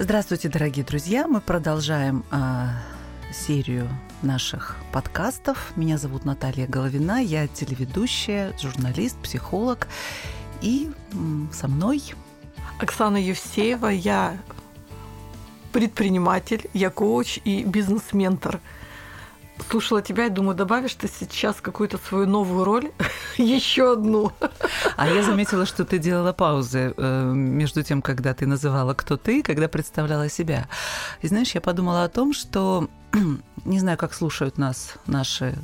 Здравствуйте, дорогие друзья! Мы продолжаем э, серию наших подкастов. Меня зовут Наталья Головина, я телеведущая, журналист, психолог. И м, со мной Оксана Евсеева, я предприниматель, я коуч и бизнес-ментор. Слушала тебя и думаю, добавишь ты сейчас какую-то свою новую роль, еще одну. А я заметила, что ты делала паузы э, между тем, когда ты называла, кто ты, когда представляла себя. И знаешь, я подумала о том, что не знаю, как слушают нас наши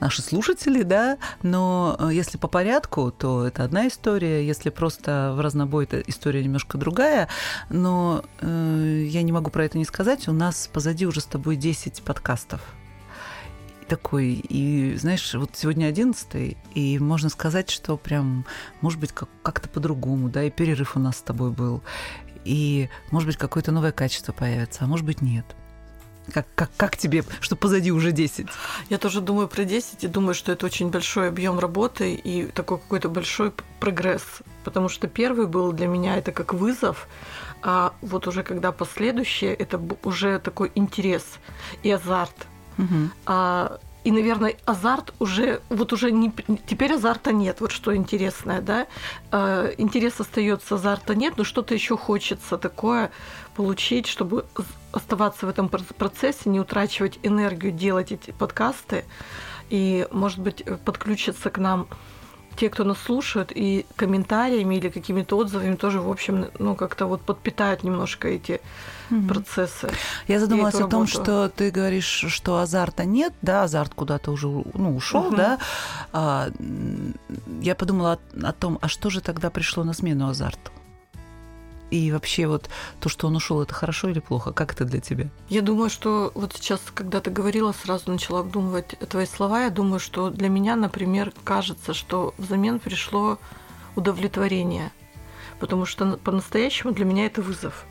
наши слушатели, да, но э, если по порядку, то это одна история, если просто в разнобой, это история немножко другая, но э, я не могу про это не сказать, у нас позади уже с тобой 10 подкастов такой, и знаешь, вот сегодня 11 и можно сказать, что прям, может быть, как- как-то по-другому, да, и перерыв у нас с тобой был, и, может быть, какое-то новое качество появится, а может быть, нет. Как, как, как тебе, что позади уже 10? Я тоже думаю про 10 и думаю, что это очень большой объем работы и такой какой-то большой прогресс. Потому что первый был для меня это как вызов, а вот уже когда последующее, это уже такой интерес и азарт. А, и, наверное, азарт уже, вот уже не, теперь азарта нет, вот что интересное, да. А, интерес остается, азарта нет, но что-то еще хочется такое получить, чтобы оставаться в этом проц- процессе, не утрачивать энергию, делать эти подкасты. И, может быть, э, подключиться к нам те, кто нас слушают, и комментариями или какими-то отзывами тоже, в общем, ну, как-то вот подпитают немножко эти Мгм. процессы. Я задумалась о том, работу. что ты говоришь, что азарта нет, да, азарт куда-то уже ну, ушел, Мгм. да. А, я подумала о, о том, а что же тогда пришло на смену азарту? И вообще вот то, что он ушел, это хорошо или плохо? Как это для тебя? Я думаю, что вот сейчас, когда ты говорила, сразу начала обдумывать твои слова. Я думаю, что для меня, например, кажется, что взамен пришло удовлетворение. Потому что на- по-настоящему для меня это вызов.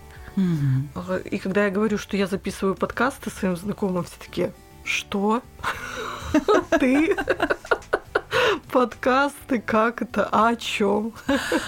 Ага, И когда я говорю, что я записываю подкасты своим знакомым, все таки что? Ты? Подкасты, как это? А о чем?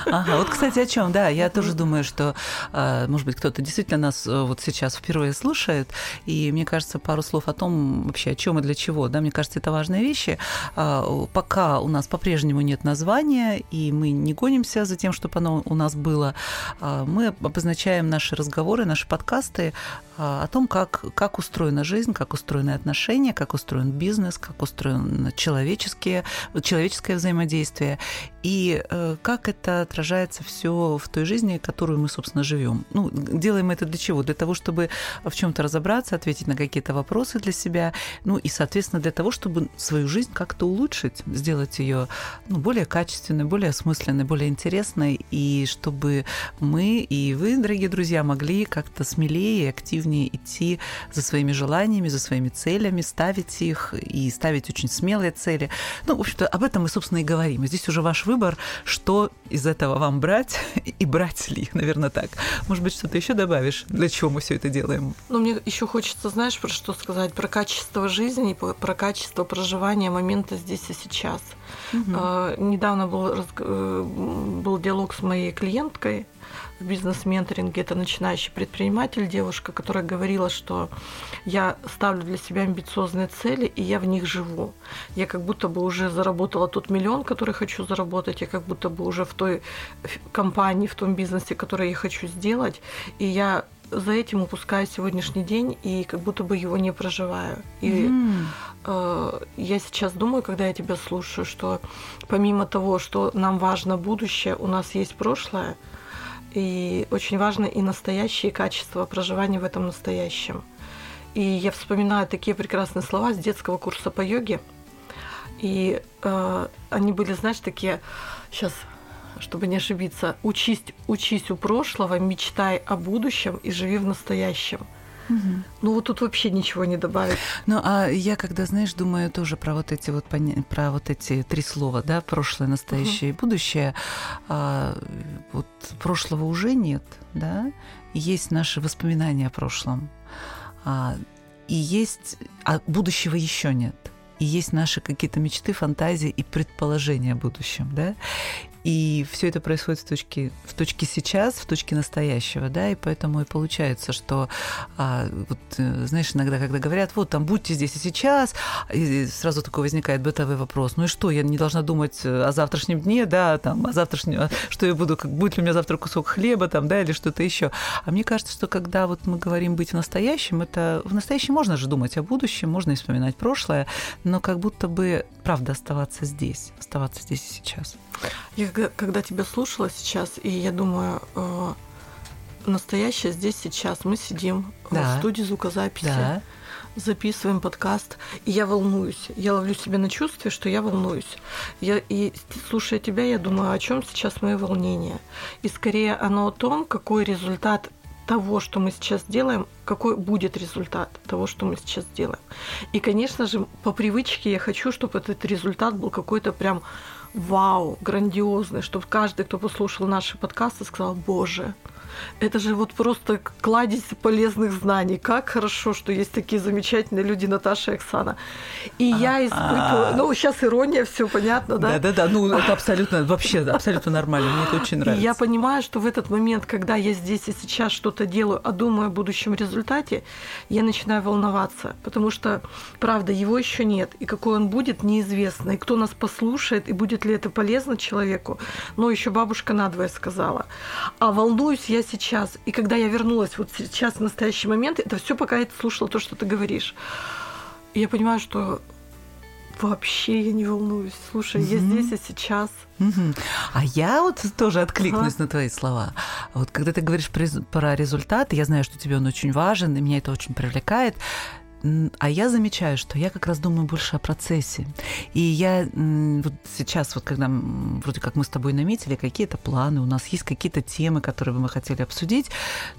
Ага, вот, кстати, о чем, да, я тоже думаю, что, э, может быть, кто-то действительно нас э, вот сейчас впервые слушает, и мне кажется, пару слов о том вообще, о чем и для чего, да, мне кажется, это важные вещи. А, Пока у нас по-прежнему нет названия, и мы не гонимся за тем, чтобы оно у нас было, а, мы обозначаем наши разговоры, наши подкасты а, о том, как, как устроена жизнь, как устроены отношения, как устроен бизнес, как устроено человеческие, человеческое взаимодействие, и э, как это отражается все в той жизни, которую мы, собственно, живем. Ну, делаем это для чего? Для того, чтобы в чем-то разобраться, ответить на какие-то вопросы для себя, ну и, соответственно, для того, чтобы свою жизнь как-то улучшить, сделать ее ну, более качественной, более осмысленной, более интересной, и чтобы мы и вы, дорогие друзья, могли как-то смелее и активнее идти за своими желаниями, за своими целями, ставить их и ставить очень смелые цели. Ну, в общем-то, об этом мы, собственно, и говорим. И здесь уже ваш выбор, что из этого вам брать и брать ли, наверное, так. Может быть, что-то еще добавишь, для чего мы все это делаем? Ну, мне еще хочется, знаешь, про что сказать? Про качество жизни, про качество проживания момента здесь и сейчас. А, Недавно был, э, был диалог с моей клиенткой в бизнес-менторинге. Это начинающий предприниматель, девушка, которая говорила, что я ставлю для себя амбициозные цели, и я в них живу. Я как будто бы уже заработала тот миллион, который хочу заработать, я как будто бы уже в той компании, в том бизнесе, который я хочу сделать, и я за этим упускаю сегодняшний день и как будто бы его не проживаю. И Мгм. э, я сейчас думаю, когда я тебя слушаю, что помимо того, что нам важно будущее, у нас есть прошлое, и очень важно и настоящее, качество проживания в этом настоящем. И я вспоминаю такие прекрасные слова с детского курса по йоге. И э, они были, знаешь, такие, сейчас, чтобы не ошибиться, учись, учись у прошлого, мечтай о будущем и живи в настоящем. Мгм. Ну вот тут вообще ничего не добавить. Ну, а я, когда, знаешь, думаю тоже про вот эти вот про вот эти три слова, да, прошлое, настоящее и будущее. А, вот прошлого уже нет, да, есть наши воспоминания о прошлом, а, и есть, а будущего еще нет. И есть наши какие-то мечты, фантазии и предположения о будущем, да. И все это происходит в точке, в точке сейчас, в точке настоящего, да, и поэтому и получается, что, а, вот, э, знаешь, иногда, когда говорят, вот там будьте здесь и сейчас, и сразу такой возникает бытовой вопрос, ну и что, я не должна думать о завтрашнем дне, да, там, о завтрашнем, что я буду, как будет ли у меня завтра кусок хлеба, там, да, или что-то еще. А мне кажется, что когда вот мы говорим быть в настоящем, это в настоящем можно же думать о будущем, можно и вспоминать прошлое, но как будто бы, правда, оставаться здесь, оставаться здесь и сейчас. Я когда тебя слушала сейчас, и я думаю, э, настоящее здесь сейчас. Мы сидим да. в студии звукозаписи. Да записываем подкаст, и я волнуюсь. Я ловлю себя на чувстве, что я волнуюсь. Я, и слушая тебя, я думаю, о чем сейчас мое волнение. И скорее оно о том, какой результат того, что мы сейчас делаем, какой будет результат того, что мы сейчас делаем. И, конечно же, по привычке я хочу, чтобы этот результат был какой-то прям вау, грандиозный, чтобы каждый, кто послушал наши подкасты, сказал, боже, это же вот просто кладезь полезных знаний. Как хорошо, что есть такие замечательные люди, Наташа и Оксана. И я испытываю... Ну, сейчас ирония, все понятно, да? Да-да-да, ну это абсолютно, вообще абсолютно нормально, мне это очень нравится. И я понимаю, что в этот момент, когда я здесь и сейчас что-то делаю, а думаю о будущем результате, я начинаю волноваться, потому что, правда, его еще нет, и какой он будет, неизвестно, и кто нас послушает, и будет ли это полезно человеку. Но еще бабушка надвое сказала. А волнуюсь я сейчас. И когда я вернулась вот сейчас, в настоящий момент, это все пока я слушала то, что ты говоришь. И я понимаю, что вообще я не волнуюсь. Слушай, mm-hmm. я здесь и сейчас. Mm-hmm. А я вот тоже откликнусь ага. на твои слова. Вот когда ты говоришь про результат, я знаю, что тебе он очень важен, и меня это очень привлекает. А я замечаю, что я как раз думаю больше о процессе. И я вот сейчас, вот когда вроде как мы с тобой наметили какие-то планы, у нас есть какие-то темы, которые бы мы хотели обсудить,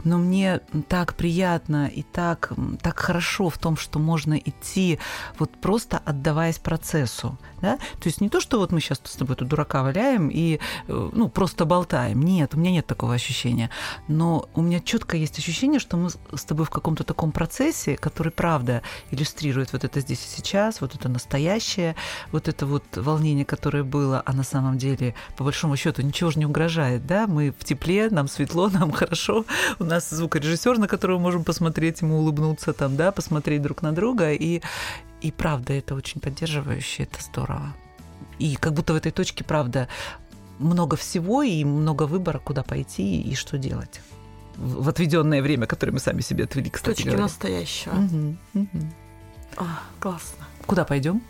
но мне так приятно и так, так хорошо в том, что можно идти вот просто отдаваясь процессу. Да? То есть не то, что вот мы сейчас с тобой тут дурака валяем и э, ну, просто болтаем. Нет, у меня нет такого ощущения. Но у меня четко есть ощущение, что мы с тобой в каком-то таком процессе, который правда иллюстрирует вот это здесь и сейчас, вот это настоящее, вот это вот волнение, которое было, а на самом деле, по большому счету, ничего же не угрожает, да, мы в тепле, нам светло, нам хорошо, у нас звукорежиссер, на которого можем посмотреть, ему улыбнуться там, да, посмотреть друг на друга, и, и правда, это очень поддерживающе, это здорово. И как будто в этой точке, правда, много всего и много выбора, куда пойти и что делать в отведенное время, которое мы сами себе отвели, кстати Точки говоря. настоящего. Угу, угу. А, классно. Куда пойдем?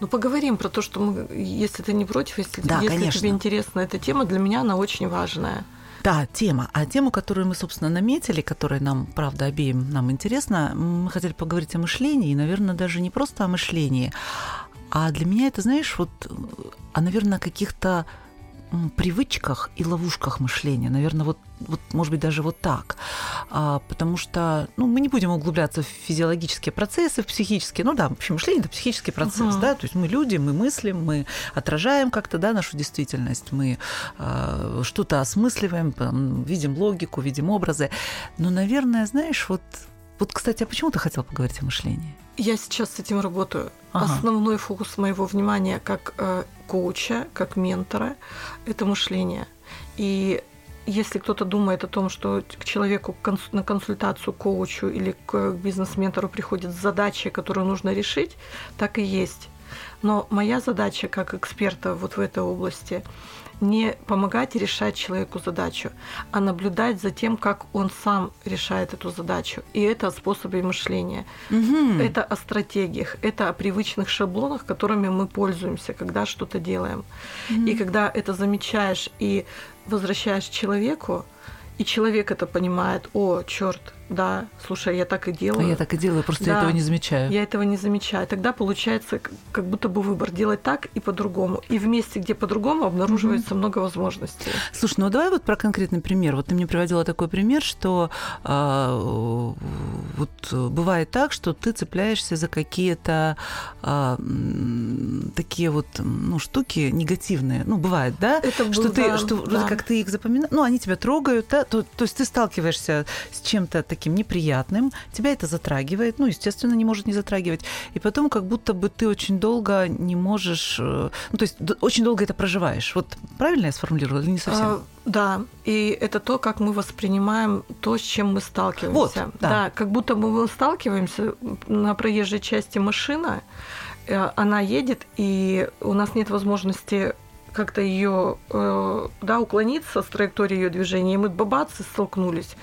Ну, поговорим про то, что мы, если ты не против, если, да, если конечно. тебе интересна эта тема, для меня она очень важная. Да, тема. А тему, которую мы, собственно, наметили, которая нам, правда, обеим нам интересна, мы хотели поговорить о мышлении, и, наверное, даже не просто о мышлении, а для меня это, знаешь, вот, а, наверное, каких-то привычках и ловушках мышления. Наверное, вот, вот может быть, даже вот так. А, потому что ну, мы не будем углубляться в физиологические процессы, в психические. Ну да, в общем, мышление – это психический процесс. Uh-huh. Да? То есть мы люди, мы мыслим, мы отражаем как-то да, нашу действительность, мы а, что-то осмысливаем, видим логику, видим образы. Но, наверное, знаешь, вот, вот, кстати, а почему ты хотел поговорить о мышлении? Я сейчас с этим работаю. Ага. Основной фокус моего внимания как э, коуча, как ментора – это мышление. И если кто-то думает о том, что к человеку на консультацию коучу или к бизнес-ментору приходит задача, которую нужно решить, так и есть. Но моя задача как эксперта вот в этой области не помогать решать человеку задачу, а наблюдать за тем, как он сам решает эту задачу. И это о способе мышления. Угу. Это о стратегиях, это о привычных шаблонах, которыми мы пользуемся, когда что-то делаем. Угу. И когда это замечаешь и возвращаешь человеку, и человек это понимает, о, черт, да, слушай, я так и делаю. А я так и делаю, просто да, я этого не замечаю. Я этого не замечаю. Тогда получается как будто бы выбор делать так и по-другому. И в месте, где по-другому, обнаруживается угу. много возможностей. Слушай, ну а давай вот про конкретный пример. Вот ты мне приводила такой пример, что э, вот бывает так, что ты цепляешься за какие-то э, такие вот ну, штуки негативные. Ну, бывает, да? Это был, что ты, да, что да. как ты их запоминаешь, ну, они тебя трогают, да? То, то есть ты сталкиваешься с чем-то таким таким неприятным, тебя это затрагивает, ну, естественно, не может не затрагивать, и потом как будто бы ты очень долго не можешь, э, ну, то есть очень долго это проживаешь. Вот правильно я сформулировала или не совсем? А, да, и это то, как мы воспринимаем то, с чем мы сталкиваемся. Вот, да. да, как будто бы мы сталкиваемся на проезжей части машина, э, она едет, и у нас нет возможности как-то ее э, да, уклониться с траектории ее движения, и мы бабацы столкнулись.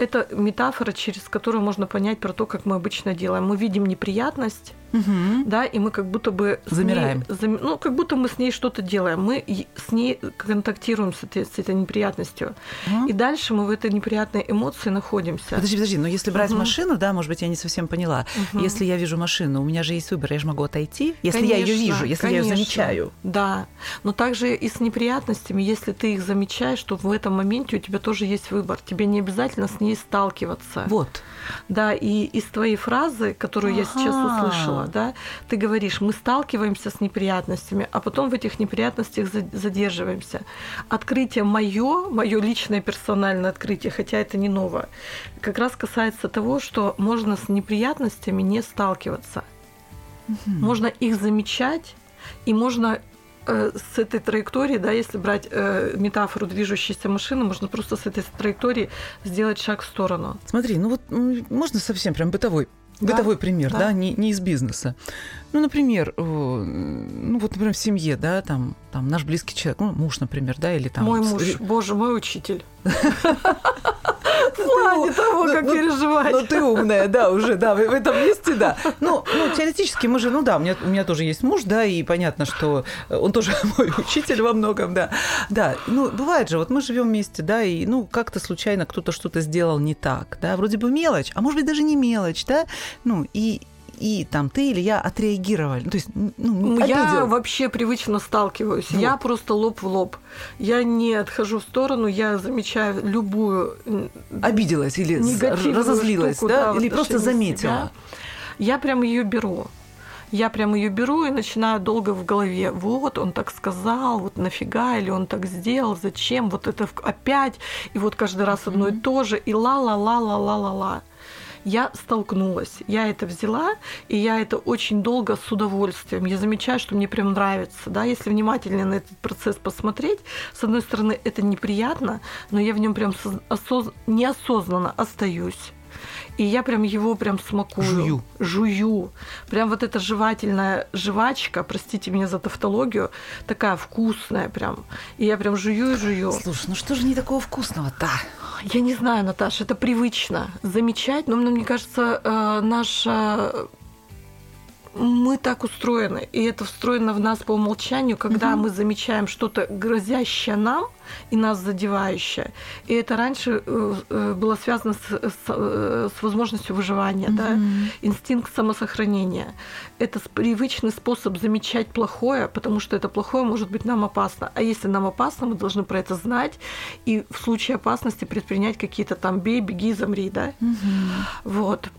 Это метафора, через которую можно понять про то, как мы обычно делаем. Мы видим неприятность, угу. да, и мы как будто бы замираем. Ней, ну, как будто мы с ней что-то делаем. Мы с ней контактируем с этой, с этой неприятностью. Угу. И дальше мы в этой неприятной эмоции находимся. Подожди, подожди, но если брать угу. машину, да, может быть, я не совсем поняла. Угу. Если я вижу машину, у меня же есть выбор, я же могу отойти, если конечно, я ее вижу, если конечно. я ее замечаю. Да. Но также и с неприятностями, если ты их замечаешь, то в этом моменте у тебя тоже есть выбор. Тебе не обязательно с ней сталкиваться. Вот. Да, и из твоей фразы, которую ага. я сейчас услышала, да, ты говоришь, мы сталкиваемся с неприятностями, а потом в этих неприятностях задерживаемся. Открытие мое, мое личное персональное открытие, хотя это не новое, как раз касается того, что можно с неприятностями не сталкиваться. Угу. Можно их замечать, и можно с этой траектории, да, если брать э, метафору движущейся машины, можно просто с этой траектории сделать шаг в сторону. Смотри, ну вот можно совсем прям бытовой да? Бытовой пример, да, да не, не из бизнеса. Ну, например, ну вот, например, в семье, да, там, там наш близкий человек, ну, муж, например, да, или там... Мой муж, боже, мой учитель. Плане того, как переживать. Ну, ты умная, да, уже, да, в этом месте, да. Ну, ну, теоретически мы же, ну да, у меня тоже есть муж, да, и понятно, что он тоже мой учитель во многом, да. Да, ну, бывает же, вот мы живем вместе, да, и, ну, как-то случайно кто-то что-то сделал не так, да, вроде бы мелочь, а может быть даже не мелочь, да, ну, и и там ты или я отреагировали. Ну, то есть, ну, ну я вообще привычно сталкиваюсь. Вот. Я просто лоб в лоб. Я не отхожу в сторону, я замечаю любую обиделась или разозлилась, штуку, да, да, или просто заметила. Себя. Я прям ее беру. Я прям ее беру и начинаю долго в голове. Вот он так сказал, вот нафига, или он так сделал, зачем, вот это опять, и вот каждый раз одно и то же, и ла-ла-ла-ла-ла-ла-ла я столкнулась. Я это взяла, и я это очень долго с удовольствием. Я замечаю, что мне прям нравится. Да? Если внимательно на этот процесс посмотреть, с одной стороны, это неприятно, но я в нем прям осоз... неосознанно остаюсь. И я прям его прям смакую. Жую. Жую. Прям вот эта жевательная жвачка, простите меня за тавтологию, такая вкусная прям. И я прям жую и жую. Слушай, ну что же не такого вкусного-то? Я не знаю, Наташа, это привычно замечать, но мне кажется, э, наша мы так устроены, и это встроено в нас по умолчанию, когда угу. мы замечаем что-то грозящее нам и нас задевающее. И это раньше э, э, было связано с, с, с возможностью выживания, угу. да, инстинкт самосохранения. Это привычный способ замечать плохое, потому что это плохое может быть нам опасно. А если нам опасно, мы должны про это знать и в случае опасности предпринять какие-то там бей, беги, замри, да. Угу. Вот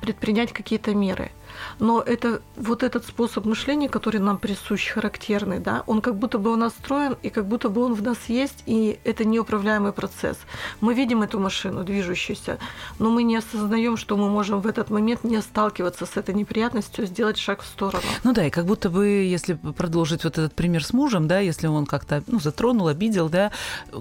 предпринять какие-то меры но это вот этот способ мышления, который нам присущ, характерный, да, он как будто бы у нас строен, и как будто бы он в нас есть, и это неуправляемый процесс. Мы видим эту машину движущуюся, но мы не осознаем, что мы можем в этот момент не сталкиваться с этой неприятностью, сделать шаг в сторону. Ну да, и как будто бы, если продолжить вот этот пример с мужем, да, если он как-то ну, затронул, обидел, да,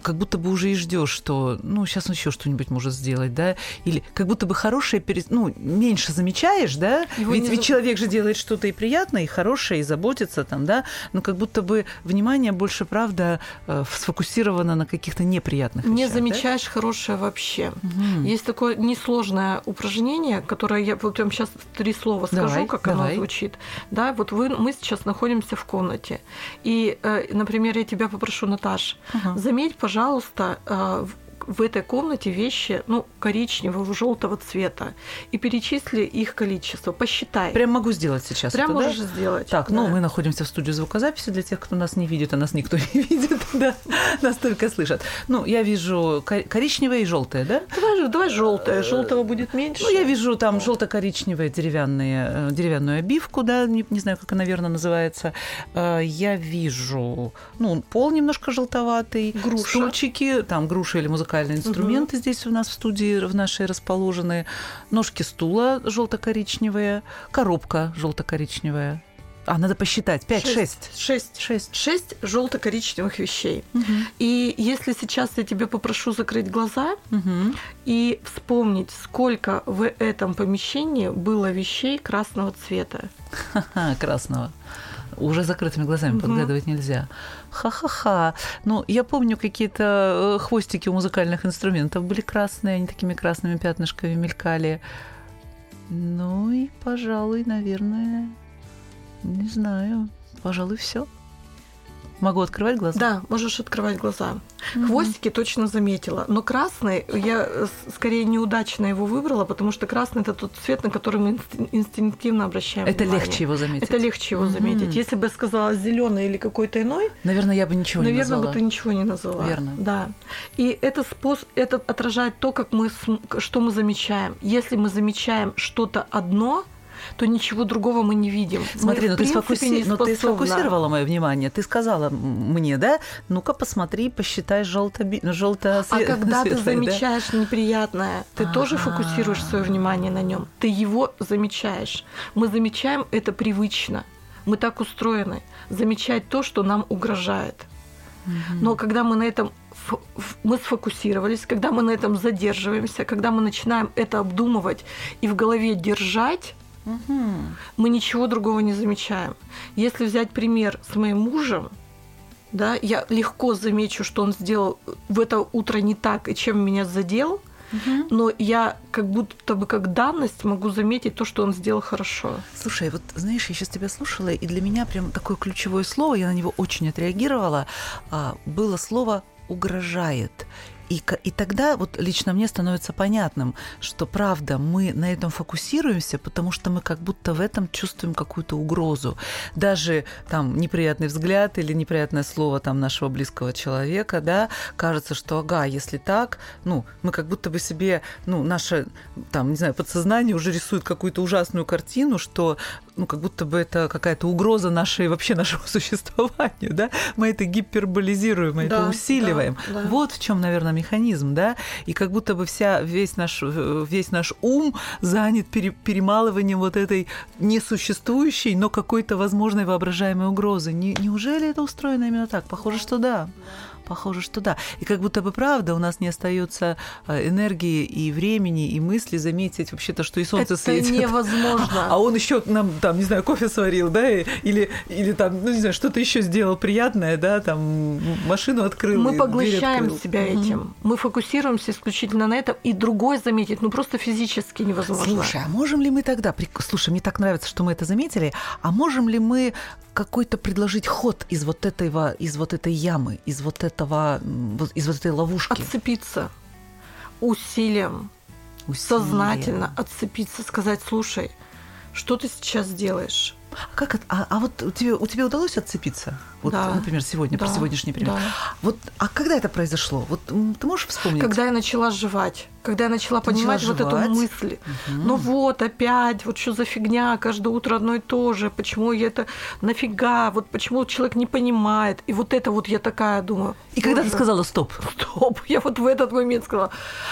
как будто бы уже и ждешь, что, ну, сейчас он еще что-нибудь может сделать, да, или как будто бы хорошее, перес... ну, меньше замечаешь, да, Его ведь, ведь человек же делает что-то и приятное, и хорошее, и заботится там, да, но как будто бы внимание больше, правда, э, сфокусировано на каких-то неприятных вещах. Не замечаешь да? хорошее вообще. Угу. Есть такое несложное упражнение, которое я вот прям сейчас три слова скажу, давай, как давай. оно звучит. Да, вот вы, мы сейчас находимся в комнате, и, э, например, я тебя попрошу, Наташ, угу. заметь, пожалуйста, э, в этой комнате вещи, ну, коричневого, желтого цвета, и перечисли их количество, посчитай. Прям могу сделать сейчас. Прям это, можешь да? сделать. Так, ну, да. ну, мы находимся в студии звукозаписи для тех, кто нас не видит, а нас никто не видит, да, нас только слышат. Ну, я вижу коричневое и желтое, да? Давай, давай желтое, желтого будет меньше. Ну, я вижу там желто-коричневые деревянные, э, деревянную обивку, да, не, не знаю, как она верно называется. Э, я вижу, ну, пол немножко желтоватый, груша. стульчики, там груша или музыкальная музыкальные инструменты угу. здесь у нас в студии в нашей расположены. Ножки стула желто-коричневые, коробка желто-коричневая. А, надо посчитать. Пять, шесть. Шесть. Шесть. Шесть желто-коричневых вещей. Угу. И если сейчас я тебе попрошу закрыть глаза угу. и вспомнить, сколько в этом помещении было вещей красного цвета. Ха-ха, красного. Уже закрытыми глазами угу. подгадывать нельзя. Ха-ха-ха. Ну, я помню, какие-то э, хвостики у музыкальных инструментов были красные, они такими красными пятнышками мелькали. Ну и, пожалуй, наверное, не знаю, пожалуй, все. Могу открывать глаза? Да, можешь открывать глаза. Угу. Хвостики точно заметила. Но красный, я э, скорее неудачно его выбрала, потому что красный это тот цвет, на который мы инстинктивно обращаем Это внимание. легче его заметить. Это легче его угу. заметить. Если бы я сказала зеленый или какой-то иной, наверное, я бы ничего наверное, не назвала. Наверное, бы ты ничего не назвала. Верно. Да. И это способ, это отражает то, как мы, что мы замечаем. Если мы замечаем что-то одно, то ничего другого мы не видим. Смотри, мы, ну, ты сфокуси... но ну, ты сфокусировала мое внимание. Ты сказала мне, да, ну-ка посмотри, посчитай желто желто А когда ты замечаешь да? неприятное, ты А-а-а. тоже фокусируешь свое внимание на нем. Ты его замечаешь. Мы замечаем это привычно. Мы так устроены. Замечать то, что нам угрожает. Но когда мы на этом мы сфокусировались, когда мы на этом задерживаемся, когда мы начинаем это обдумывать и в голове держать, Угу. Мы ничего другого не замечаем. Если взять пример с моим мужем, да, я легко замечу, что он сделал в это утро не так и чем меня задел, угу. но я как будто бы как данность могу заметить то, что он сделал хорошо. Слушай, вот знаешь, я сейчас тебя слушала, и для меня прям такое ключевое слово, я на него очень отреагировала, а, было слово угрожает. И, и тогда вот лично мне становится понятным, что правда мы на этом фокусируемся, потому что мы как будто в этом чувствуем какую-то угрозу. Даже там неприятный взгляд или неприятное слово там нашего близкого человека, да, кажется, что ага, если так, ну, мы как будто бы себе, ну, наше, там, не знаю, подсознание уже рисует какую-то ужасную картину, что ну, как будто бы это какая-то угроза нашей, вообще нашему существованию, да? Мы это гиперболизируем, мы да, это усиливаем. Да, да. Вот в чем, наверное, механизм, да? И как будто бы вся, весь, наш, весь наш ум занят пере, перемалыванием вот этой несуществующей, но какой-то возможной воображаемой угрозы. Не, неужели это устроено именно так? Похоже, что да. Похоже, что да. И как будто бы правда у нас не остается э, энергии и времени и мысли заметить вообще то, что и солнце это светит. Это невозможно. А он еще нам там, не знаю, кофе сварил, да, или, или там, ну не знаю, что-то еще сделал приятное, да, там машину открыл. Мы поглощаем открыл. себя этим. Угу. Мы фокусируемся исключительно на этом, и другой заметить, ну просто физически невозможно. Слушай, а можем ли мы тогда, слушай, мне так нравится, что мы это заметили, а можем ли мы какой-то предложить ход из вот этого, из вот этой ямы, из вот этого, из вот этой ловушки. Отцепиться усилием, усилием. сознательно отцепиться, сказать, слушай, что ты сейчас делаешь? А как? А, а вот тебе, у тебя удалось отцепиться? Вот, да. например, сегодня, да. про сегодняшний пример. Да. Вот, а когда это произошло? Вот ты можешь вспомнить? Когда я начала жевать. Когда я начала ты понимать начала вот жевать? эту мысль. Угу. Ну вот, опять, вот что за фигня, каждое утро одно и то же. Почему я это, нафига, вот почему человек не понимает. И вот это вот я такая думаю. И когда ты сказала стоп? Стоп, я вот в этот момент сказала.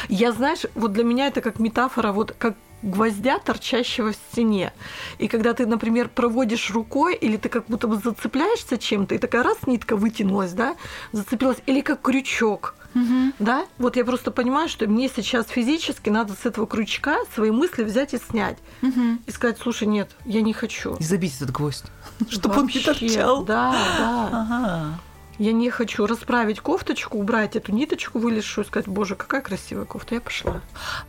Я, знаешь, вот для меня это как метафора, вот как гвоздя, торчащего в стене. И когда ты, например, проводишь рукой, или ты как будто бы зацепляешься чем-то, и такая раз нитка вытянулась, да, зацепилась, или как крючок. Угу. Да? Вот я просто понимаю, что мне сейчас физически надо с этого крючка свои мысли взять и снять. Угу. И сказать, слушай, нет, я не хочу. И забить этот гвоздь, чтобы он не торчал. Да, да. Ага. Я не хочу расправить кофточку, убрать эту ниточку вылезшую, сказать, боже, какая красивая кофта, я пошла.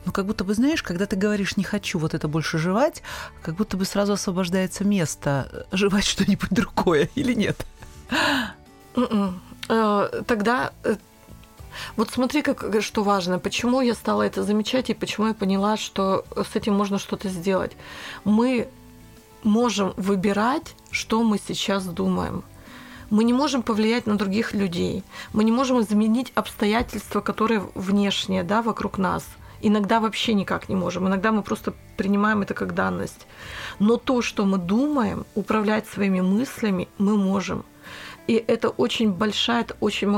Ну, как будто бы, знаешь, когда ты говоришь «не хочу вот это больше жевать», как будто бы сразу освобождается место э, жевать что-нибудь другое или нет? М-м. Э, тогда э, вот смотри, как, что важно, почему я стала это замечать и почему я поняла, что с этим можно что-то сделать. Мы можем выбирать, что мы сейчас думаем. Мы не можем повлиять на других людей. Мы не можем изменить обстоятельства, которые внешние, да, вокруг нас. Иногда вообще никак не можем. Иногда мы просто принимаем это как данность. Но то, что мы думаем, управлять своими мыслями мы можем. И это очень большая, это очень,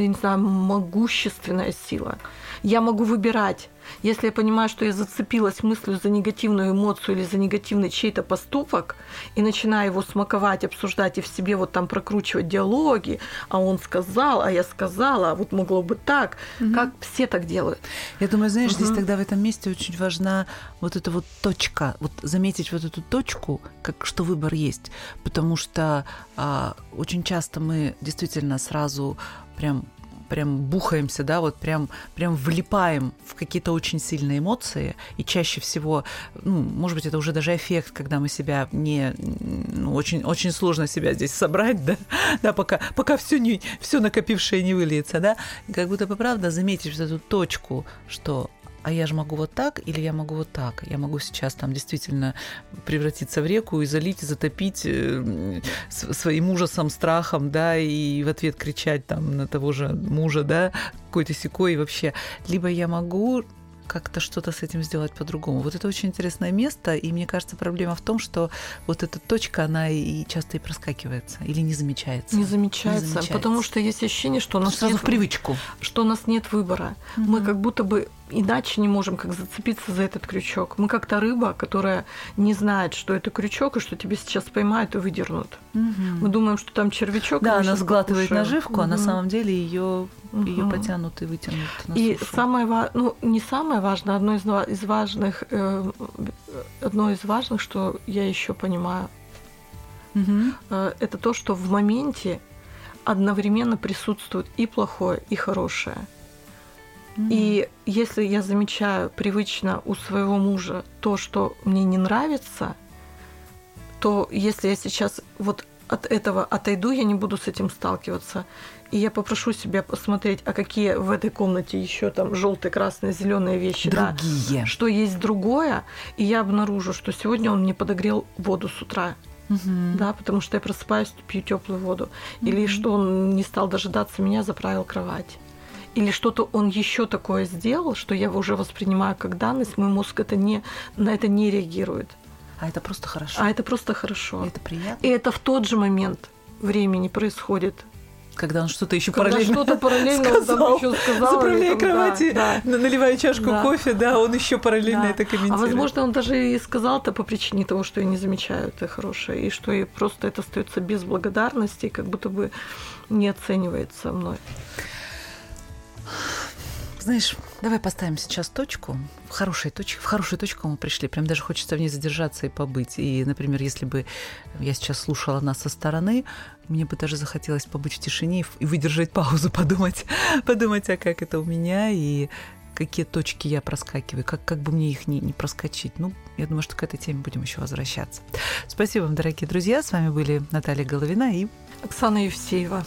я не знаю, могущественная сила. Я могу выбирать. Если я понимаю, что я зацепилась мыслью за негативную эмоцию или за негативный чей-то поступок, и начинаю его смаковать, обсуждать и в себе вот там прокручивать диалоги, а он сказал, а я сказала, а вот могло бы так, угу. как все так делают. Я думаю, знаешь, угу. здесь тогда в этом месте очень важна вот эта вот точка, вот заметить вот эту точку, как что выбор есть, потому что а, очень часто мы действительно сразу прям прям бухаемся, да, вот прям, прям влипаем в какие-то очень сильные эмоции, и чаще всего, ну, может быть, это уже даже эффект, когда мы себя не, ну, очень, очень сложно себя здесь собрать, да, да пока, пока все, не, все накопившее не выльется, да, как будто бы, правда, заметить вот эту точку, что а я же могу вот так или я могу вот так. Я могу сейчас там действительно превратиться в реку и залить, и затопить э, своим ужасом, страхом, да, и в ответ кричать там на того же мужа, да, какой-то секой вообще. Либо я могу как-то что-то с этим сделать по-другому. Вот это очень интересное место, и мне кажется, проблема в том, что вот эта точка, она и часто и проскакивается или не замечается. Не замечается, не замечается. потому что есть ощущение, что у нас сразу нет, в привычку, что у нас нет выбора. Угу. Мы как будто бы иначе не можем как зацепиться за этот крючок. Мы как то рыба, которая не знает, что это крючок, и что тебе сейчас поймают и выдернут. Угу. Мы думаем, что там червячок. Да, она сглатывает покушаем. наживку, угу. а на самом деле ее угу. ее потянут и вытянут. И самое ну не самое важное, одно из, из важных, э, одно из важных, что я еще понимаю, угу. э, это то, что в моменте одновременно присутствует и плохое, и хорошее. И если я замечаю привычно у своего мужа то, что мне не нравится, то если я сейчас вот от этого отойду, я не буду с этим сталкиваться. И я попрошу себя посмотреть, а какие в этой комнате еще там желтые, красные, зеленые вещи, Другие. да, что есть другое, и я обнаружу, что сегодня он мне подогрел воду с утра. Угу. Да, потому что я просыпаюсь, пью теплую воду. Угу. Или что он не стал дожидаться меня, заправил кровать или что-то он еще такое сделал, что я уже воспринимаю как данность, мой мозг это не, на это не реагирует. А это просто хорошо. А это просто хорошо. И это приятно. И это в тот же момент времени происходит. Когда он что-то еще Когда параллельно что-то параллельно сказал, еще сказал, заправляя там, кровати, да, да. наливая чашку да. кофе, да, он еще параллельно да. это комментирует. А возможно, он даже и сказал это по причине того, что я не замечаю это хорошее, и что и просто это остается без благодарности, как будто бы не оценивается мной. Знаешь, давай поставим сейчас точку. В хорошей точке, в хорошую точку мы пришли. Прям даже хочется в ней задержаться и побыть. И, например, если бы я сейчас слушала нас со стороны, мне бы даже захотелось побыть в тишине и выдержать паузу, подумать, подумать, а как это у меня и какие точки я проскакиваю, как, как бы мне их не, не проскочить. Ну, я думаю, что к этой теме будем еще возвращаться. Спасибо вам, дорогие друзья. С вами были Наталья Головина и Оксана Евсеева.